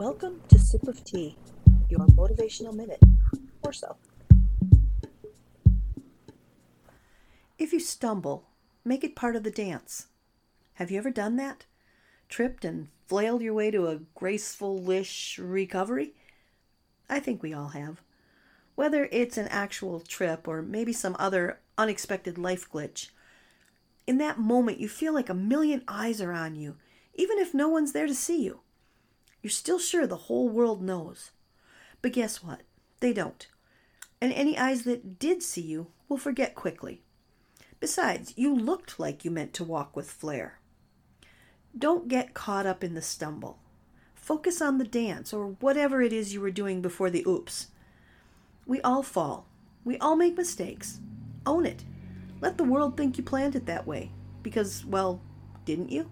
Welcome to Sip of Tea, your motivational minute, or so. If you stumble, make it part of the dance. Have you ever done that? Tripped and flailed your way to a graceful-ish recovery? I think we all have. Whether it's an actual trip or maybe some other unexpected life glitch. In that moment, you feel like a million eyes are on you, even if no one's there to see you. You're still sure the whole world knows. But guess what? They don't. And any eyes that did see you will forget quickly. Besides, you looked like you meant to walk with flair. Don't get caught up in the stumble. Focus on the dance or whatever it is you were doing before the oops. We all fall. We all make mistakes. Own it. Let the world think you planned it that way. Because, well, didn't you?